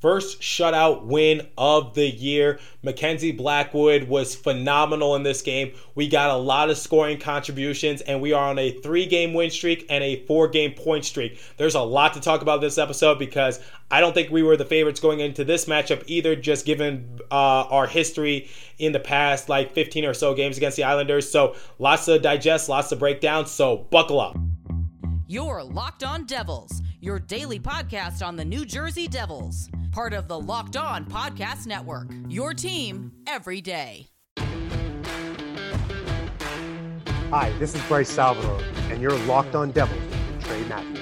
first shutout win of the year. Mackenzie Blackwood was phenomenal in this game. We got a lot of scoring contributions, and we are on a three game win streak and a four game point streak. There's a lot to talk about this episode because I don't think we were the favorites going into this matchup either, just given uh, our history in the past, like 15 or so games against the Islanders. So lots to digest, lots to break down. So buckle up. You're Locked On Devils, your daily podcast on the New Jersey Devils, part of the Locked On Podcast Network. Your team every day. Hi, this is Bryce Salvador, and you're Locked On Devils with Trey Matthews.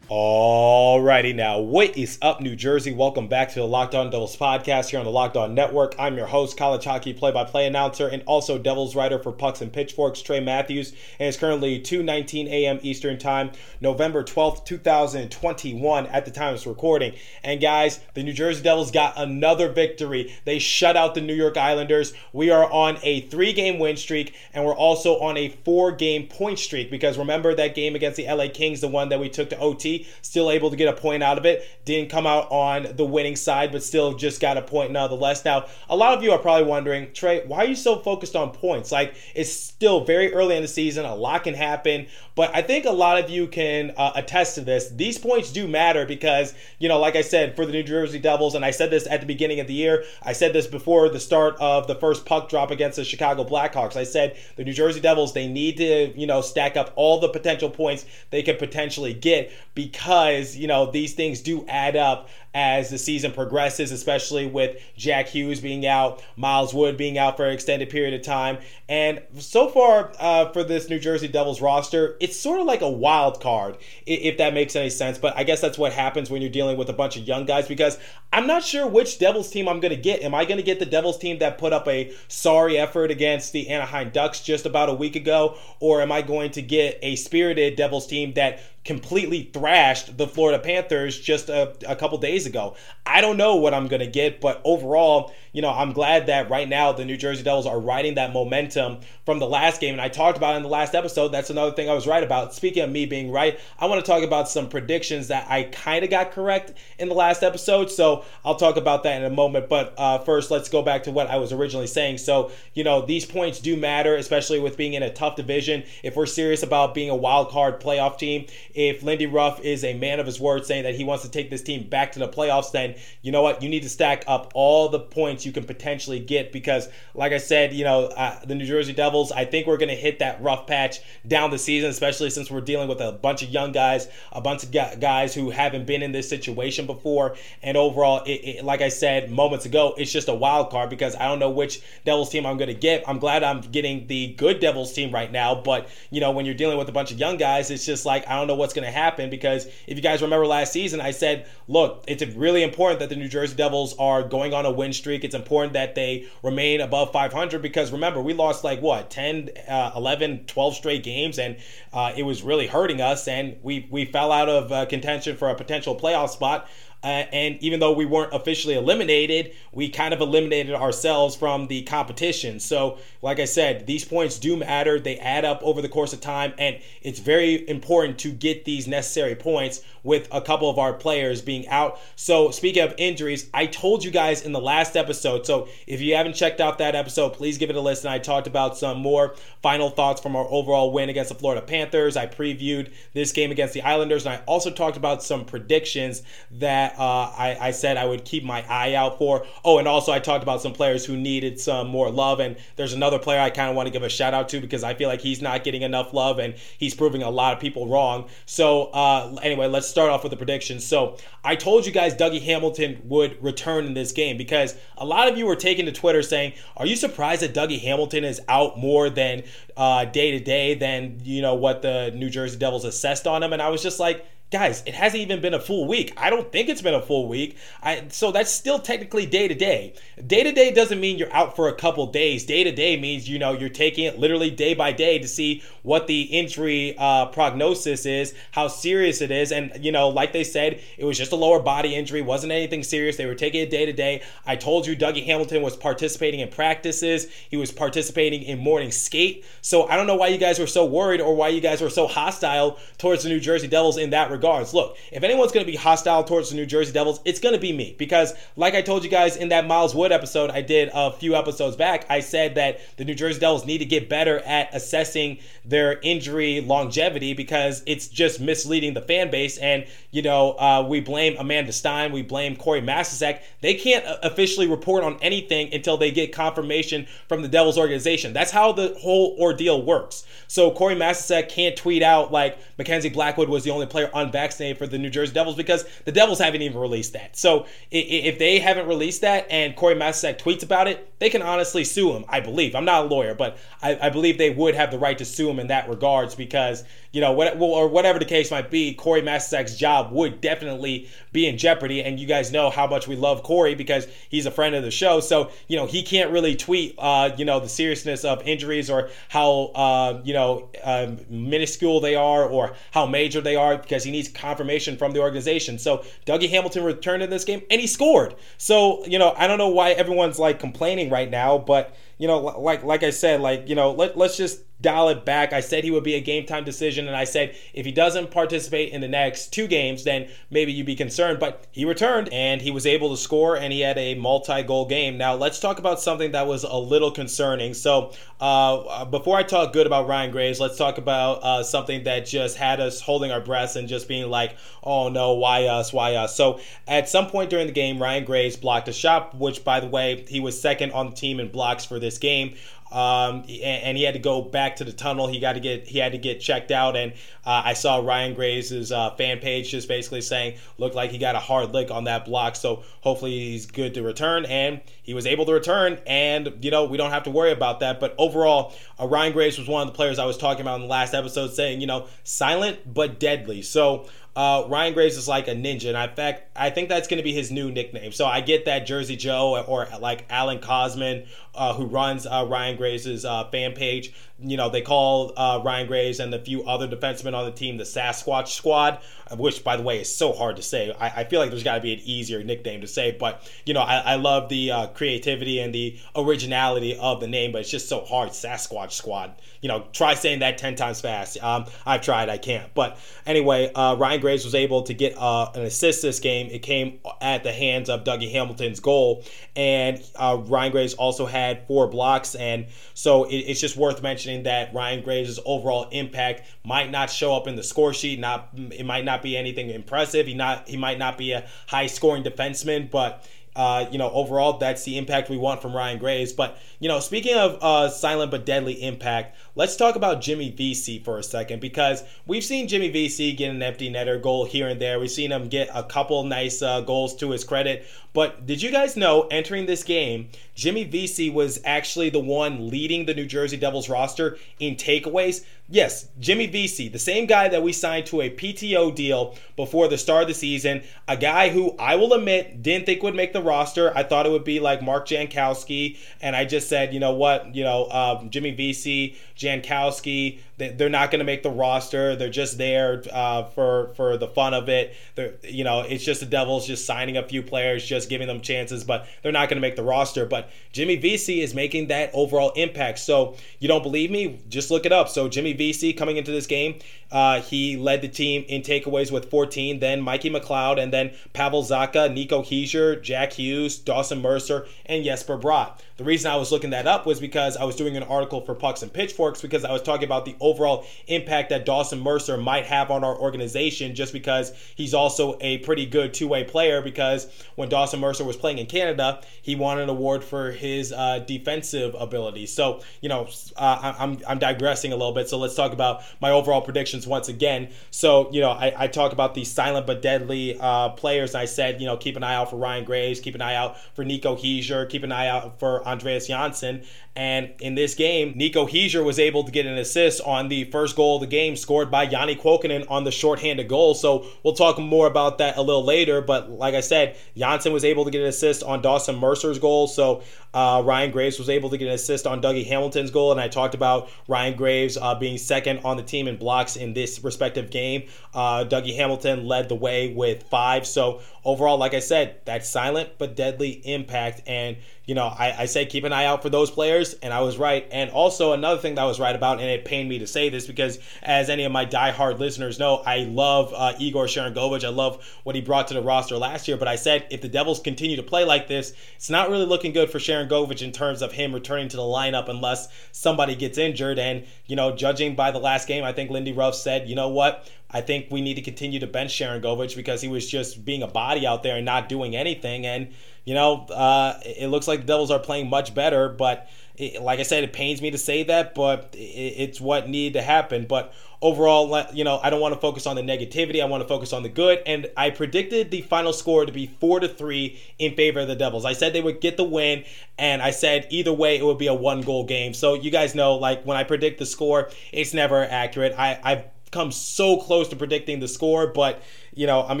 Alrighty now, what is up, New Jersey? Welcome back to the Locked On Devils podcast here on the Locked On Network. I'm your host, college hockey play-by-play announcer, and also Devils writer for Pucks and Pitchforks, Trey Matthews. And it's currently 2:19 a.m. Eastern Time, November 12th, 2021, at the time of this recording. And guys, the New Jersey Devils got another victory. They shut out the New York Islanders. We are on a three-game win streak, and we're also on a four-game point streak. Because remember that game against the LA Kings, the one that we took to OT still able to get a point out of it. Didn't come out on the winning side, but still just got a point nonetheless. Now, a lot of you are probably wondering, Trey, why are you so focused on points? Like, it's still very early in the season, a lot can happen, but I think a lot of you can uh, attest to this. These points do matter because, you know, like I said, for the New Jersey Devils, and I said this at the beginning of the year, I said this before the start of the first puck drop against the Chicago Blackhawks. I said the New Jersey Devils, they need to, you know, stack up all the potential points they could potentially get because, you know, these things do add up as the season progresses, especially with Jack Hughes being out, Miles Wood being out for an extended period of time. And so far uh, for this New Jersey Devils roster, it's sort of like a wild card, if that makes any sense. But I guess that's what happens when you're dealing with a bunch of young guys because I'm not sure which Devils team I'm going to get. Am I going to get the Devils team that put up a sorry effort against the Anaheim Ducks just about a week ago? Or am I going to get a spirited Devils team that completely thrashed the Florida Panthers just a, a couple days ago. I don't know what I'm going to get, but overall, you know, I'm glad that right now the New Jersey Devils are riding that momentum from the last game. And I talked about in the last episode. That's another thing I was right about. Speaking of me being right, I want to talk about some predictions that I kind of got correct in the last episode. So I'll talk about that in a moment. But uh, first, let's go back to what I was originally saying. So, you know, these points do matter, especially with being in a tough division. If we're serious about being a wild card playoff team, if Lindy Ruff is a man of his word saying that he wants to take this team back to the playoffs, then you know what? You need to stack up all the points you can potentially get because, like I said, you know, uh, the New Jersey Devils, I think we're going to hit that rough patch down the season, especially since we're dealing with a bunch of young guys, a bunch of guys who haven't been in this situation before. And overall, it, it, like I said moments ago, it's just a wild card because I don't know which Devils team I'm going to get. I'm glad I'm getting the good Devils team right now, but, you know, when you're dealing with a bunch of young guys, it's just like, I don't know what's going to happen because if you guys remember last season, I said, look, it's really important that the New Jersey Devils are going on a win streak. It's important that they remain above 500 because remember, we lost like what, 10, uh, 11, 12 straight games, and uh, it was really hurting us, and we, we fell out of uh, contention for a potential playoff spot. Uh, and even though we weren't officially eliminated, we kind of eliminated ourselves from the competition. So, like I said, these points do matter. They add up over the course of time, and it's very important to get these necessary points with a couple of our players being out. So, speaking of injuries, I told you guys in the last episode. So, if you haven't checked out that episode, please give it a listen. I talked about some more final thoughts from our overall win against the Florida Panthers. I previewed this game against the Islanders, and I also talked about some predictions that uh, I, I, said I would keep my eye out for. Oh, and also I talked about some players who needed some more love. And there's another player I kind of want to give a shout out to because I feel like he's not getting enough love and he's proving a lot of people wrong. So, uh, anyway, let's start off with the predictions. So, I told you guys Dougie Hamilton would return in this game because a lot of you were taking to Twitter saying, Are you surprised that Dougie Hamilton is out more than day to day than, you know, what the New Jersey Devils assessed on him? And I was just like, guys, it hasn't even been a full week. I don't think it's been a full week. I so that's still technically day to day. Day to day doesn't mean you're out for a couple days. Day to day means you know you're taking it literally day by day to see what the injury uh, prognosis is, how serious it is, and you know, like they said, it was just a lower body injury, wasn't anything serious. They were taking it day to day. I told you Dougie Hamilton was participating in practices. He was participating in morning skate. So I don't know why you guys were so worried or why you guys were so hostile towards the New Jersey Devils in that regards. Look, if anyone's going to be hostile towards the New Jersey Devils, it's going to be me because, like I told you guys in that Miles Wood episode I did a few episodes back, I said that the New Jersey Devils need to get better at assessing their injury longevity because it's just misleading the fan base. And, you know, uh, we blame Amanda Stein, we blame Corey Masisak. They can't officially report on anything until they get confirmation from the Devils organization. That's how the whole ordeal works. So Corey Masisak can't tweet out like Mackenzie Blackwood was the only player unvaccinated for the New Jersey Devils because the Devils haven't even released that. So if they haven't released that and Corey Masisak tweets about it, they can honestly sue him, I believe. I'm not a lawyer, but I, I believe they would have the right to sue him in that regards because you know, what, or whatever the case might be, Corey Masisak's job would definitely be in jeopardy. And you guys know how much we love Corey because he's a friend of the show. So, you know, he can't really tweet, uh, you know, the seriousness of injuries or how, uh, you know, um, minuscule they are or how major they are because he needs confirmation from the organization. So, Dougie Hamilton returned in this game and he scored. So, you know, I don't know why everyone's like complaining right now, but, you know, like like I said, like, you know, let, let's just dial it back. I said he would be a game time decision, and I said if he doesn't participate in the next two games, then maybe you'd be concerned. But he returned and he was able to score, and he had a multi goal game. Now, let's talk about something that was a little concerning. So, uh, before I talk good about Ryan Graves, let's talk about uh, something that just had us holding our breaths and just being like, oh no, why us, why us? So, at some point during the game, Ryan Graves blocked a shot, which, by the way, he was second on the team in blocks for this game. Um, and, and, he had to go back to the tunnel. He got to get he had to get checked out, and uh, I saw Ryan Graves' uh, fan page just basically saying looked like he got a hard lick on that block. So hopefully he's good to return, and he was able to return, and you know we don't have to worry about that. But overall, uh, Ryan Graves was one of the players I was talking about in the last episode, saying you know silent but deadly. So uh, Ryan Graves is like a ninja, and in fact, I think that's going to be his new nickname. So I get that Jersey Joe or like Alan Cosman, uh, who runs uh, Ryan Graves' uh, fan page. You know, they call uh, Ryan Graves and the few other defensemen on the team the Sasquatch Squad, which, by the way, is so hard to say. I, I feel like there's got to be an easier nickname to say, but you know, I, I love the uh, creativity and the originality of the name, but it's just so hard. Sasquatch Squad. You know, try saying that ten times fast. Um, I've tried, I can't. But anyway, Ryan Graves was able to get an assist this game. It came at the hands of Dougie Hamilton's goal, and Ryan Graves also had four blocks. And so it, it's just worth mentioning that Ryan Graves' overall impact might not show up in the score sheet. Not it might not be anything impressive. He not he might not be a high scoring defenseman, but uh, you know, overall, that's the impact we want from Ryan Graves. But, you know, speaking of uh, silent but deadly impact, let's talk about Jimmy Vesey for a second because we've seen Jimmy Vesey get an empty netter goal here and there. We've seen him get a couple nice uh, goals to his credit. But did you guys know entering this game, Jimmy Vesey was actually the one leading the New Jersey Devils roster in takeaways? Yes, Jimmy Vesey, the same guy that we signed to a PTO deal before the start of the season, a guy who I will admit didn't think would make the roster. I thought it would be like Mark Jankowski, and I just said, you know what, you know, um, Jimmy Vesey, Jankowski, they're not going to make the roster. They're just there uh, for for the fun of it. They're, you know, it's just the Devils just signing a few players, just giving them chances, but they're not going to make the roster. But Jimmy Vesey is making that overall impact. So you don't believe me? Just look it up. So Jimmy Vesey coming into this game, uh, he led the team in takeaways with 14. Then Mikey McLeod, and then Pavel Zacha, Nico Hischier, Jack Hughes, Dawson Mercer, and Jesper Bratt. The reason I was looking that up was because I was doing an article for Pucks and Pitchforks because I was talking about the overall impact that Dawson Mercer might have on our organization just because he's also a pretty good two way player. Because when Dawson Mercer was playing in Canada, he won an award for his uh, defensive ability. So, you know, uh, I'm, I'm digressing a little bit. So let's talk about my overall predictions once again. So, you know, I, I talk about these silent but deadly uh, players. I said, you know, keep an eye out for Ryan Graves, keep an eye out for Nico Hischier, keep an eye out for Andreas Johnsson. And in this game, Nico Hischier was able to get an assist on the first goal of the game, scored by Janne Kuokkanen on the shorthanded goal. So we'll talk more about that a little later. But like I said, Johnsson was able to get an assist on Dawson Mercer's goal. So uh, Ryan Graves was able to get an assist on Dougie Hamilton's goal. And I talked about Ryan Graves uh, being second on the team in blocks in this respective game. Uh, Dougie Hamilton led the way with five. So overall, like I said, that's silent but deadly impact. And you know, I, I said keep an eye out for those players, and I was right. And also another thing that I was right about, and it pained me to say this because, as any of my diehard listeners know, I love uh, Igor Sharangovich. I love what he brought to the roster last year. But I said if the Devils continue to play like this, it's not really looking good for Sharangovich in terms of him returning to the lineup unless somebody gets injured. And you know, judging by the last game, I think Lindy Ruff said, you know what, I think we need to continue to bench Sharangovich because he was just being a body out there and not doing anything. And you know, uh, it looks like the Devils are playing much better, but it, like I said, it pains me to say that, but it, it's what needed to happen. But overall, you know, I don't want to focus on the negativity. I want to focus on the good. And I predicted the final score to be four to three in favor of the Devils. I said they would get the win, and I said either way it would be a one goal game. So you guys know, like when I predict the score, it's never accurate. I, I've come so close to predicting the score, but you know, I'm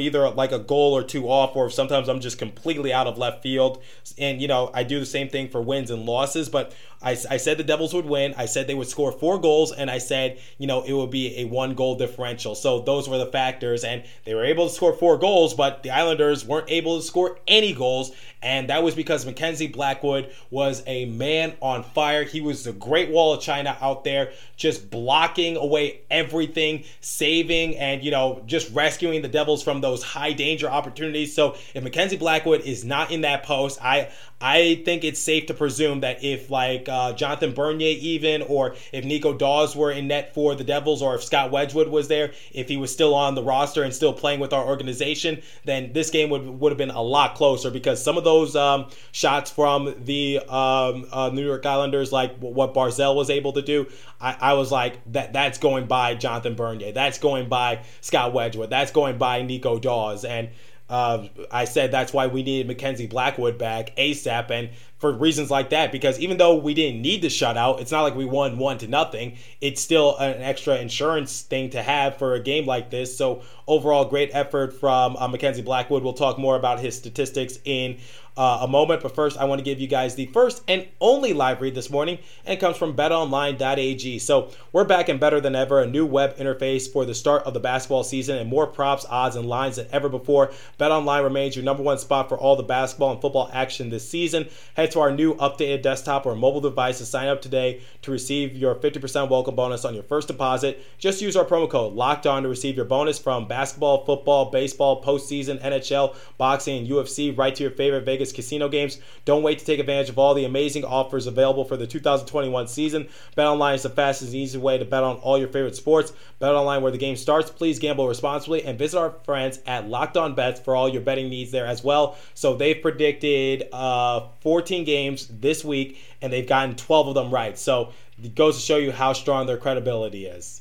either like a goal or two off, or sometimes I'm just completely out of left field. And, you know, I do the same thing for wins and losses, but I, I said the Devils would win. I said they would score four goals, and I said, you know, it would be a one goal differential. So those were the factors, and they were able to score four goals, but the Islanders weren't able to score any goals, and that was because Mackenzie Blackwood was a man on fire. He was the great wall of China out there, just blocking away everything, saving, and, you know, just rescuing the Devils from those high danger opportunities. So if Mackenzie Blackwood is not in that post, I I think it's safe to presume that if like uh, Jonathan Bernier even, or if Nico Daws were in net for the Devils, or if Scott Wedgewood was there, if he was still on the roster and still playing with our organization, then this game would would have been a lot closer because some of those um, shots from the um, uh, New York Islanders, like what Barzal was able to do, I, I was like that that's going by Jonathan Bernier, that's going by Scott Wedgewood, that's going by Nico Daws, and uh, I said that's why we needed Mackenzie Blackwood back ASAP, and for reasons like that, because even though we didn't need the shutout, it's not like we won one to nothing. It's still an extra insurance thing to have for a game like this. So overall, great effort from uh, Mackenzie Blackwood. We'll talk more about his statistics in uh, a moment. But first, I want to give you guys the first and only live read this morning, and it comes from betonline.ag. So we're back and better than ever, a new web interface for the start of the basketball season, and more props, odds, and lines than ever before. BetOnline remains your number one spot for all the basketball and football action this season. Head to our new updated desktop or mobile device to sign up today to receive your 50% welcome bonus on your first deposit. Just use our promo code Locked On to receive your bonus from basketball, football, baseball, postseason, NHL, boxing, and UFC right to your favorite Vegas Vegas casino games. Don't wait to take advantage of all the amazing offers available for the 2021 season. BetOnline is the fastest and easiest way to bet on all your favorite sports. BetOnline, where the game starts. Please gamble responsibly and visit our friends at Locked On Bets for all your betting needs there as well. So they've predicted uh, 14 games this week, and they've gotten 12 of them right. So it goes to show you how strong their credibility is.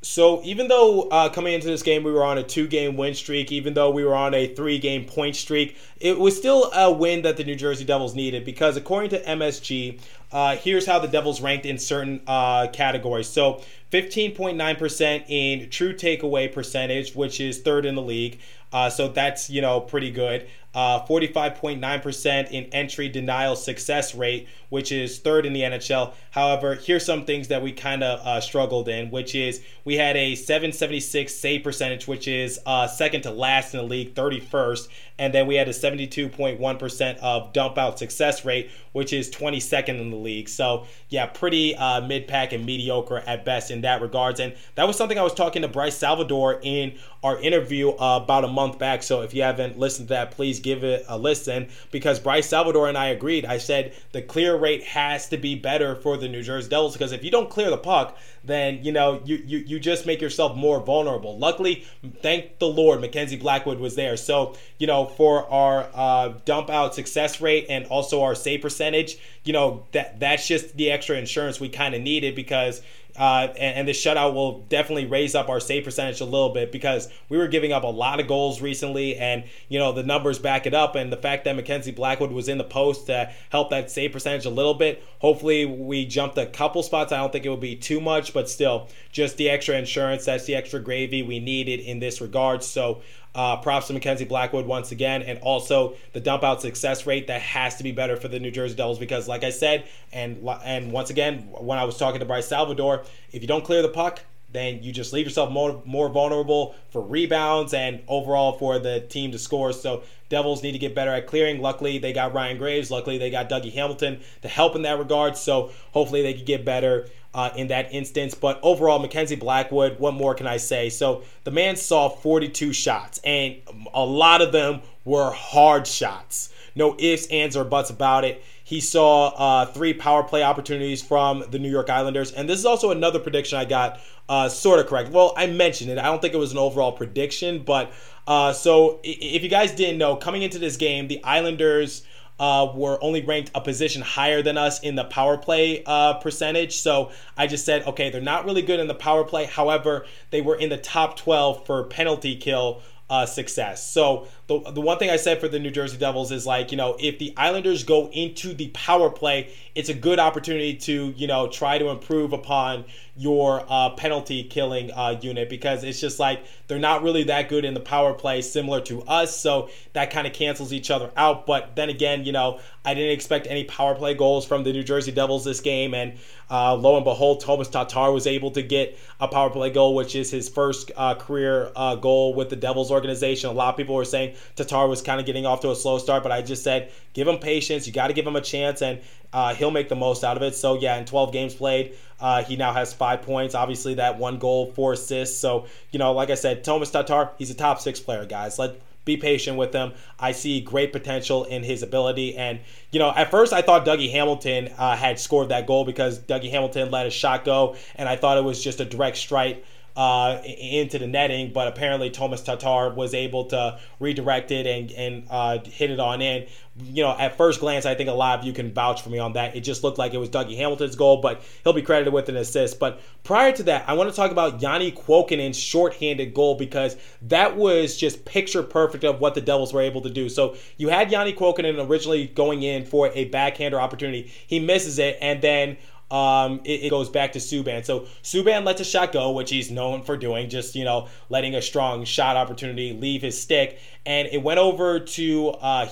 So even though uh, coming into this game we were on a two-game win streak, even though we were on a three-game point streak, it was still a win that the New Jersey Devils needed because according to MSG, uh, here's how the Devils ranked in certain uh, categories. So 15.9% in true takeaway percentage, which is third in the league. Uh, so that's you know pretty good. 45.9% uh, in entry denial success rate, which is third in the NHL. However, here's some things that we kind of uh, struggled in, which is we had a 776 save percentage, which is uh, second to last in the league, 31st. And then we had a 72.1% of dump out success rate, which is 22nd in the league. So, yeah, pretty uh, mid pack and mediocre at best in that regards. And that was something I was talking to Bryce Salvador in our interview uh, about a month back. So, if you haven't listened to that, please give it a listen because Bryce Salvador and I agreed. I said the clear rate has to be better for the New Jersey Devils because if you don't clear the puck, then you know you, you you just make yourself more vulnerable. Luckily, thank the Lord, Mackenzie Blackwood was there. So you know for our uh, dump out success rate and also our save percentage, you know that that's just the extra insurance we kind of needed because uh, and, and the shutout will definitely raise up our save percentage a little bit because we were giving up a lot of goals recently, and you know the numbers back it up. And the fact that Mackenzie Blackwood was in the post to help that save percentage a little bit, hopefully we jumped a couple spots. I don't think it will be too much, but still, just the extra insurance. That's the extra gravy we needed in this regard. So uh, props to Mackenzie Blackwood once again, and also the dump out success rate that has to be better for the New Jersey Devils because, like I said, and and once again, when I was talking to Bryce Salvador, if you don't clear the puck, then you just leave yourself more more vulnerable for rebounds and overall for the team to score. So Devils need to get better at clearing. Luckily, they got Ryan Graves. Luckily, they got Dougie Hamilton to help in that regard. So hopefully, they can get better uh, in that instance. But overall, Mackenzie Blackwood, what more can I say? So the man saw 42 shots, and a lot of them were hard shots. No ifs, ands, or buts about it. He saw uh, three power play opportunities from the New York Islanders. And this is also another prediction I got uh, sort of correct. Well, I mentioned it. I don't think it was an overall prediction, but uh, so if you guys didn't know, coming into this game, the Islanders uh, were only ranked a position higher than us in the power play uh, percentage. So I just said, okay, they're not really good in the power play. However, they were in the top 12 for penalty kill uh, success. So the, the one thing I said for the New Jersey Devils is like, you know, if the Islanders go into the power play, it's a good opportunity to, you know, try to improve upon your uh, penalty killing uh, unit because it's just like they're not really that good in the power play, similar to us. So that kind of cancels each other out. But then again, you know, I didn't expect any power play goals from the New Jersey Devils this game. And uh, lo and behold, Thomas Tatar was able to get a power play goal, which is his first uh, career uh, goal with the Devils organization. A lot of people were saying Tatar was kind of getting off to a slow start, but I just said, give him patience. You got to give him a chance. And uh, he'll make the most out of it. So yeah, in 12 games played, uh, he now has five points. Obviously, that one goal, four assists. So you know, like I said, Thomas Tatar, he's a top six player, guys. Let be patient with him. I see great potential in his ability. And, you know, at first I thought Dougie Hamilton uh, had scored that goal because Dougie Hamilton let a shot go, and I thought it was just a direct strike uh, into the netting, but apparently Thomas Tatar was able to redirect it and, and uh, hit it on in. You know, at first glance, I think a lot of you can vouch for me on that. It just looked like it was Dougie Hamilton's goal, but he'll be credited with an assist. But prior to that, I want to talk about Janne Kuokkanen's shorthanded goal because that was just picture perfect of what the Devils were able to do. So you had Janne Kuokkanen originally going in for a backhander opportunity. He misses it, and then um, it, it, goes back to Subban. So Subban lets a shot go, which he's known for doing, just you know letting a strong shot opportunity leave his stick, and it went over to uh,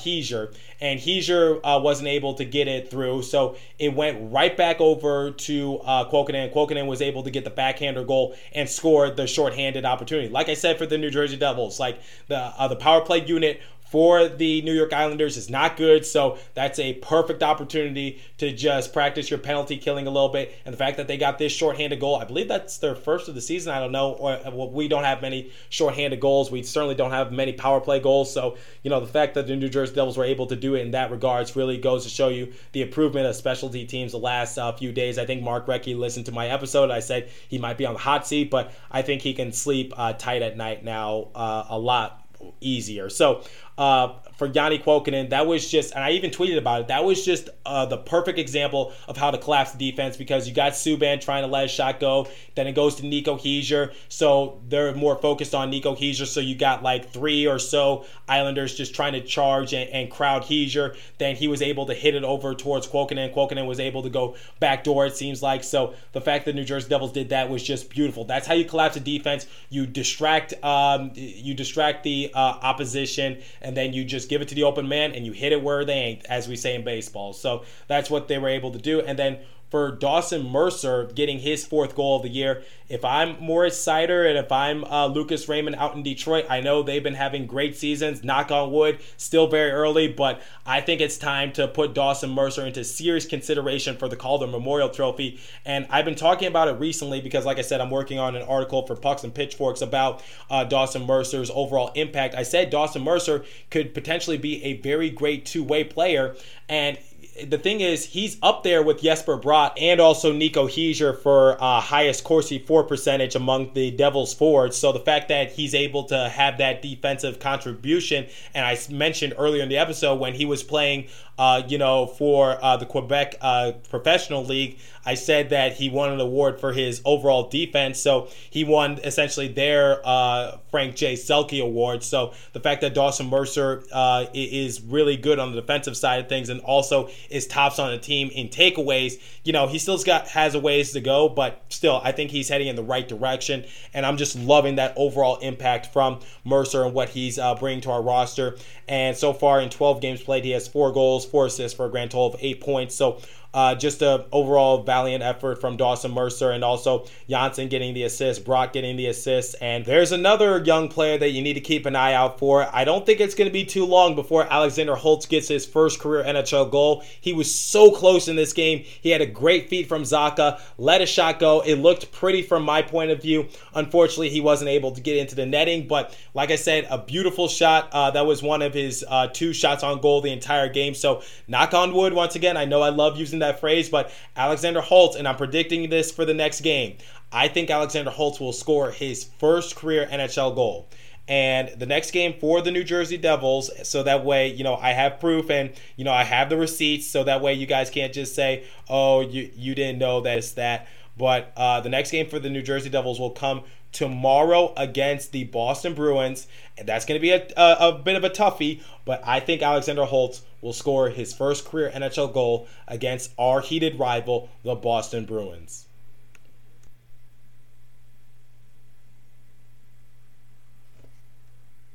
and Hischier uh, wasn't able to get it through, so it went right back over to uh. Kuokkanen was able to get the backhander goal and score the shorthanded opportunity. Like I said for the New Jersey Devils, like the uh, the power play unit for the New York Islanders is not good. So that's a perfect opportunity to just practice your penalty killing a little bit. And the fact that they got this shorthanded goal, I believe that's their first of the season. I don't know. We don't have many shorthanded goals. We certainly don't have many power play goals. So, you know, the fact that the New Jersey Devils were able to do it in that regards really goes to show you the improvement of specialty teams the last uh, few days. I think Mark Recchi listened to my episode. I said he might be on the hot seat, but I think he can sleep uh, tight at night now uh, a lot easier. So uh, for Janne Kuokkanen, that was just, and I even tweeted about it. That was just uh, the perfect example of how to collapse the defense because you got Subban trying to let a shot go, then it goes to Nico Hischier, so they're more focused on Nico Hischier. So you got like three or so Islanders just trying to charge and, and crowd Hischier. Then he was able to hit it over towards Kuokkanen. Kuokkanen was able to go backdoor. It seems like so. The fact that New Jersey Devils did that was just beautiful. That's how you collapse a defense. You distract, um, you distract the uh, opposition and then you just give it to the open man and you hit it where they ain't, as we say in baseball. So that's what they were able to do. And then for Dawson Mercer getting his fourth goal of the year. If I'm Moritz Seider and if I'm uh, Lucas Raymond out in Detroit, I know they've been having great seasons. Knock on wood, still very early, but I think it's time to put Dawson Mercer into serious consideration for the Calder Memorial Trophy. And I've been talking about it recently because, like I said, I'm working on an article for Pucks and Pitchforks about uh, Dawson Mercer's overall impact. I said Dawson Mercer could potentially be a very great two way player. And the thing is, he's up there with Jesper Bratt and also Nico Hischier for uh, highest Corsi for percentage among the Devils forwards. So the fact that he's able to have that defensive contribution, and I mentioned earlier in the episode when he was playing uh, you know, for uh, the Quebec uh, Professional League, I said that he won an award for his overall defense. So he won essentially their uh, Frank J. Selke Award. So the fact that Dawson Mercer uh, is really good on the defensive side of things and also is tops on the team in takeaways, you know, he still got has a ways to go, but still, I think he's heading in the right direction. And I'm just loving that overall impact from Mercer and what he's uh, bringing to our roster. And so far in 12 games played, he has four goals, four assists for a grand total of eight points. So uh, just a overall valiant effort from Dawson Mercer and also Johnsson getting the assist, Brock getting the assist. And there's another young player that you need to keep an eye out for. I don't think it's going to be too long before Alexander Holtz gets his first career NHL goal. He was so close in this game. He had a great feed from Zacha, let a shot go. It looked pretty from my point of view. Unfortunately, he wasn't able to get into the netting, but like I said, a beautiful shot. Uh, that was one of his uh, two shots on goal the entire game. So knock on wood once again. I know I love using that that phrase, but Alexander Holtz, and I'm predicting this for the next game. I think Alexander Holtz will score his first career NHL goal. And the next game for the New Jersey Devils, so that way, you know, I have proof and, you know, I have the receipts, so that way you guys can't just say, oh, you, you didn't know that it's that. But uh, the next game for the New Jersey Devils will come tomorrow against the Boston Bruins. And that's going to be a, a, a, bit of a toughie, but I think Alexander Holtz will score his first career NHL goal against our heated rival, the Boston Bruins.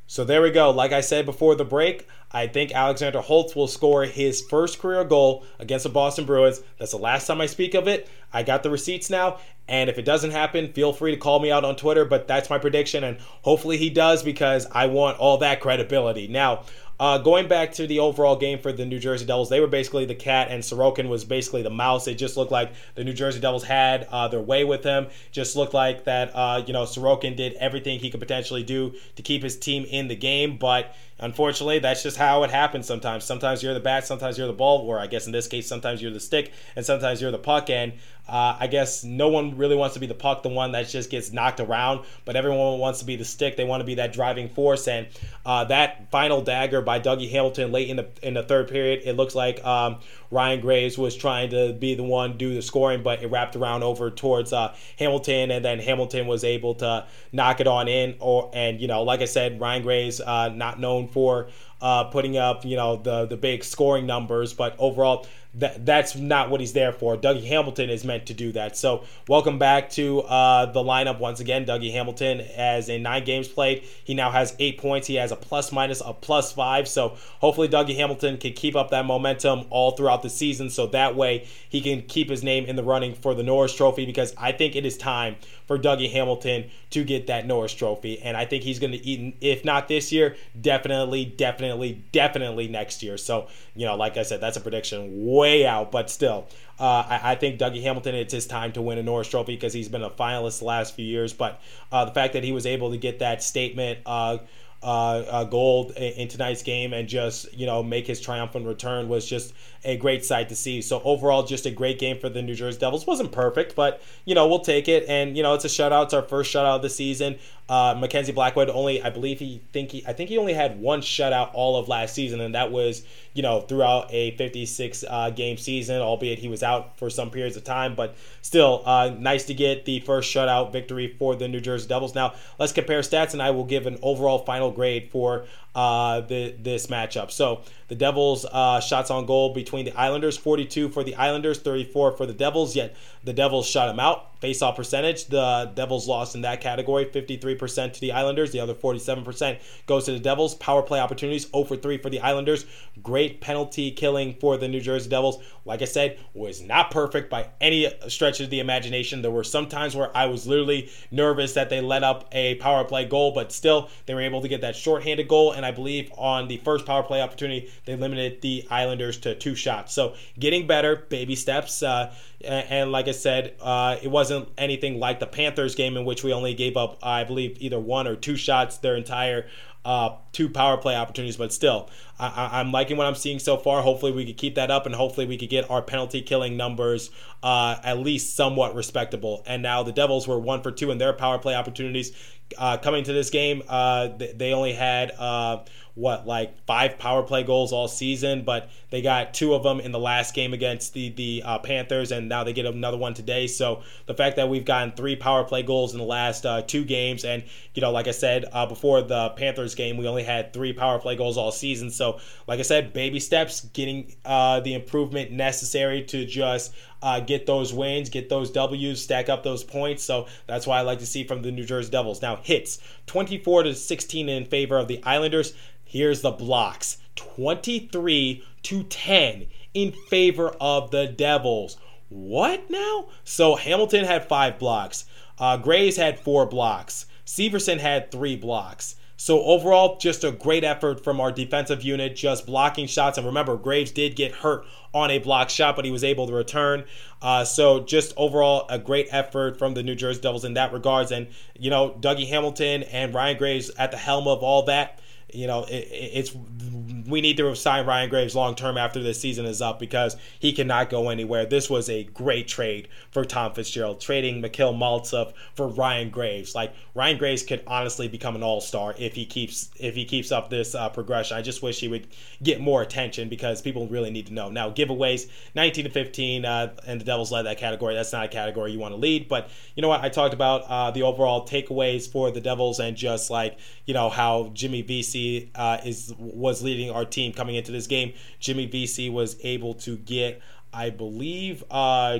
So there we go. Like I said before the break, I think Alexander Holtz will score his first career goal against the Boston Bruins. That's the last time I speak of it. I got the receipts now, and if it doesn't happen, feel free to call me out on Twitter, but that's my prediction, and hopefully he does because I want all that credibility. Now, uh, going back to the overall game for the New Jersey Devils, they were basically the cat, and Sorokin was basically the mouse. It just looked like the New Jersey Devils had uh, their way with him. Just looked like that, uh, you know, Sorokin did everything he could potentially do to keep his team in the game, but unfortunately, that's just how it happens sometimes. Sometimes you're the bat, sometimes you're the ball, or I guess in this case, sometimes you're the stick, and sometimes you're the puck. And uh, I guess no one really wants to be the puck, the one that just gets knocked around, but everyone wants to be the stick. They want to be that driving force. And uh, that final dagger by Dougie Hamilton late in the in the third period, it looks like um, Ryan Graves was trying to be the one do the scoring, but it wrapped around over towards uh, Hamilton, and then Hamilton was able to knock it on in. Or and you know, like I said, Ryan Graves uh, not known for uh, putting up you know the the big scoring numbers, but overall that that's not what he's there for. Dougie Hamilton is meant to do that. So welcome back to uh, the lineup once again. Dougie Hamilton has in nine games played. He now has eight points. He has a plus minus a plus five. So hopefully Dougie Hamilton can keep up that momentum all throughout the season. So that way he can keep his name in the running for the Norris Trophy because I think it is time for Dougie Hamilton to get that Norris Trophy. And I think he's going to eat, if not this year, definitely, definitely, definitely next year. So, you know, like I said, that's a prediction way out, but still. Uh, I, I, think Dougie Hamilton, it's his time to win a Norris Trophy because he's been a finalist the last few years. But uh, the fact that he was able to get that statement uh, uh, uh, gold in, in, tonight's game and just you know make his triumphant return was just a great sight to see. So overall, just a great game for the New Jersey Devils. wasn't perfect, but you know we'll take it. And you know it's a shutout. It's our first shutout of the season. Uh, Mackenzie Blackwood only, I believe he think he, I think he only had one shutout all of last season, and that was you know throughout a 56 uh, game season, albeit he was out for some periods of time. But still, uh, nice to get the first shutout victory for the New Jersey Devils. Now let's compare stats, and I will give an overall final grade for uh, the, this matchup. So the Devils' uh, shots on goal between the Islanders 42 for the Islanders, 34 for the Devils. Yet the Devils shot them out. Face-off percentage, the Devils lost in that category, 53% to the Islanders. The other 47% goes to the Devils. Power play opportunities, 0 for 3 for the Islanders. Great penalty killing for the New Jersey Devils. Like I said, was not perfect by any stretch of the imagination. There were some times where I was literally nervous that they let up a power play goal, but still they were able to get that shorthanded goal. And I believe on the first power play opportunity, they limited the Islanders to two shots. So getting better, baby steps. Uh, and, like I said, uh, it wasn't anything like the Panthers game in which we only gave up, I believe, either one or two shots their entire uh, two power play opportunities, but still, I, am liking what I'm seeing so far. Hopefully, we could keep that up, and hopefully, we could get our penalty killing numbers uh, at least somewhat respectable. And now the Devils were one for two in their power play opportunities. Uh, coming to this game, uh, they, they, only had uh, what like five power play goals all season, but they got two of them in the last game against the the uh, Panthers, and now they get another one today. So the fact that we've gotten three power play goals in the last uh, two games, and you know, like I said uh, before the Panthers game, we only had three power play goals all season. So like I said, baby steps, getting uh, the improvement necessary to just uh, get those wins, get those W's, stack up those points. So that's why I like to see from the New Jersey Devils. Now hits 24 to 16 in favor of the Islanders. Here's the blocks 23 to 10 in favor of the Devils. What now? So Hamilton had five blocks. Uh, Graves had four blocks. Severson had three blocks. So overall, just a great effort from our defensive unit, just blocking shots. And remember, Graves did get hurt on a block shot, but he was able to return. Uh, so just overall, a great effort from the New Jersey Devils in that regards. And you know, Dougie Hamilton and Ryan Graves at the helm of all that you know, it, it's we need to sign Ryan Graves long term after this season is up because he cannot go anywhere. This was a great trade for Tom Fitzgerald, trading Mikhail Maltsev for Ryan Graves. Like Ryan Graves could honestly become an all star if he keeps if he keeps up this uh, progression. I just wish he would get more attention because people really need to know. Now giveaways, 19 to 15, uh, and the Devils led that category. That's not a category you want to lead, but you know what? I talked about uh, the overall takeaways for the Devils and just like you know how Jimmy Vesey uh, is was leading our team coming into this game. Jimmy Vesey was able to get, I believe, uh,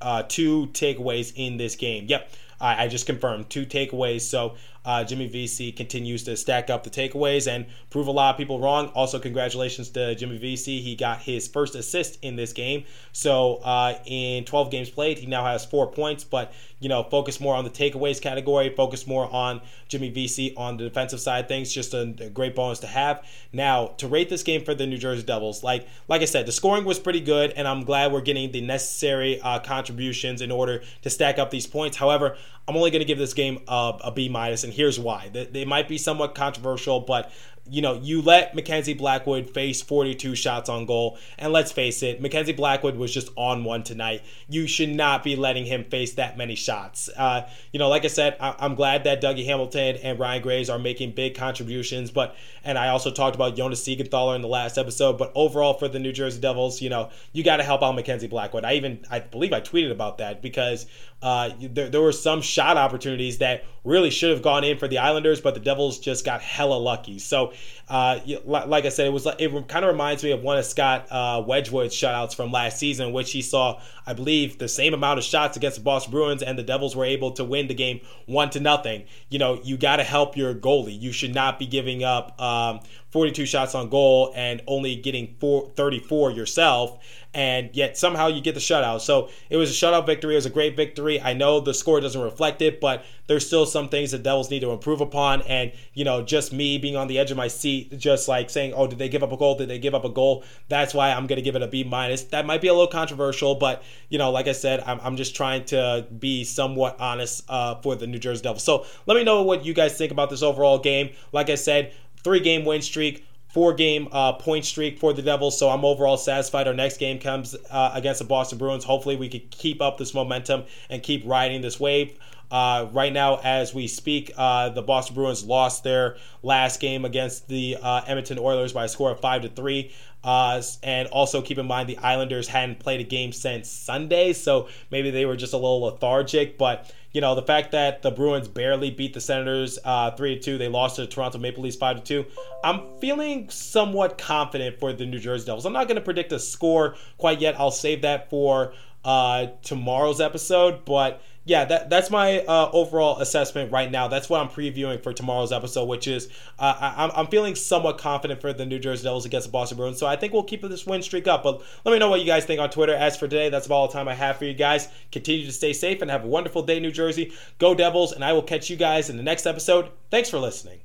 uh, two takeaways in this game. Yep, I, I just confirmed two takeaways. So uh, Jimmy Vesey continues to stack up the takeaways and prove a lot of people wrong. Also, congratulations to Jimmy Vesey. He got his first assist in this game. So uh, in 12 games played, he now has four points. But you know, focus more on the takeaways category. Focus more on Jimmy Vesey on the defensive side things. Just a, a great bonus to have. Now to rate this game for the New Jersey Devils, like like I said, the scoring was pretty good, and I'm glad we're getting the necessary uh, contributions in order to stack up these points. However, I'm only going to give this game a, a B minus, and here's why. They, might be somewhat controversial, but you know, you let Mackenzie Blackwood face 42 shots on goal. And let's face it, Mackenzie Blackwood was just on one tonight. You should not be letting him face that many shots. Uh, you know, like I said, I- am glad that Dougie Hamilton and Ryan Graves are making big contributions. But, and I also talked about Jonas Siegenthaler in the last episode. But overall, for the New Jersey Devils, you know, you got to help out Mackenzie Blackwood. I even, I believe I tweeted about that because uh, there, there were some shot opportunities that really should have gone in for the Islanders, but the Devils just got hella lucky. So, uh, like I said, it was it kind of reminds me of one of Scott uh, Wedgewood's shutouts from last season, which he saw, I believe, the same amount of shots against the Boston Bruins, and the Devils were able to win the game one to nothing. You know, you got to help your goalie. You should not be giving up um, 42 shots on goal and only getting four, 34 yourself and yet somehow you get the shutout. So it was a shutout victory. It was a great victory. I know the score doesn't reflect it, but there's still some things the Devils need to improve upon. And, you know, just me being on the edge of my seat, just like saying, oh, did they give up a goal? Did they give up a goal? That's why I'm going to give it a B minus. That might be a little controversial, but, you know, like I said, I'm, I'm just trying to be somewhat honest uh, for the New Jersey Devils. So let me know what you guys think about this overall game. Like I said, three game win streak four game uh, point streak for the Devils. So I'm overall satisfied. Our next game comes uh, against the Boston Bruins. Hopefully, we can keep up this momentum and keep riding this wave. Uh, right now, as we speak, uh, the Boston Bruins lost their last game against the uh, Edmonton Oilers by a score of five to three. Uh, and also keep in mind the Islanders hadn't played a game since Sunday, so maybe they were just a little lethargic. But you know, the fact that the Bruins barely beat the Senators uh, three to two, they lost to the Toronto Maple Leafs five to two. I'm feeling somewhat confident for the New Jersey Devils. I'm not going to predict a score quite yet. I'll save that for uh, tomorrow's episode, but yeah, that that's my uh, overall assessment right now. That's what I'm previewing for tomorrow's episode, which is uh, I, I'm feeling somewhat confident for the New Jersey Devils against the Boston Bruins. So I think we'll keep this win streak up. But let me know what you guys think on Twitter. As for today, that's about all the time I have for you guys. Continue to stay safe and have a wonderful day, New Jersey. Go Devils, and I will catch you guys in the next episode. Thanks for listening.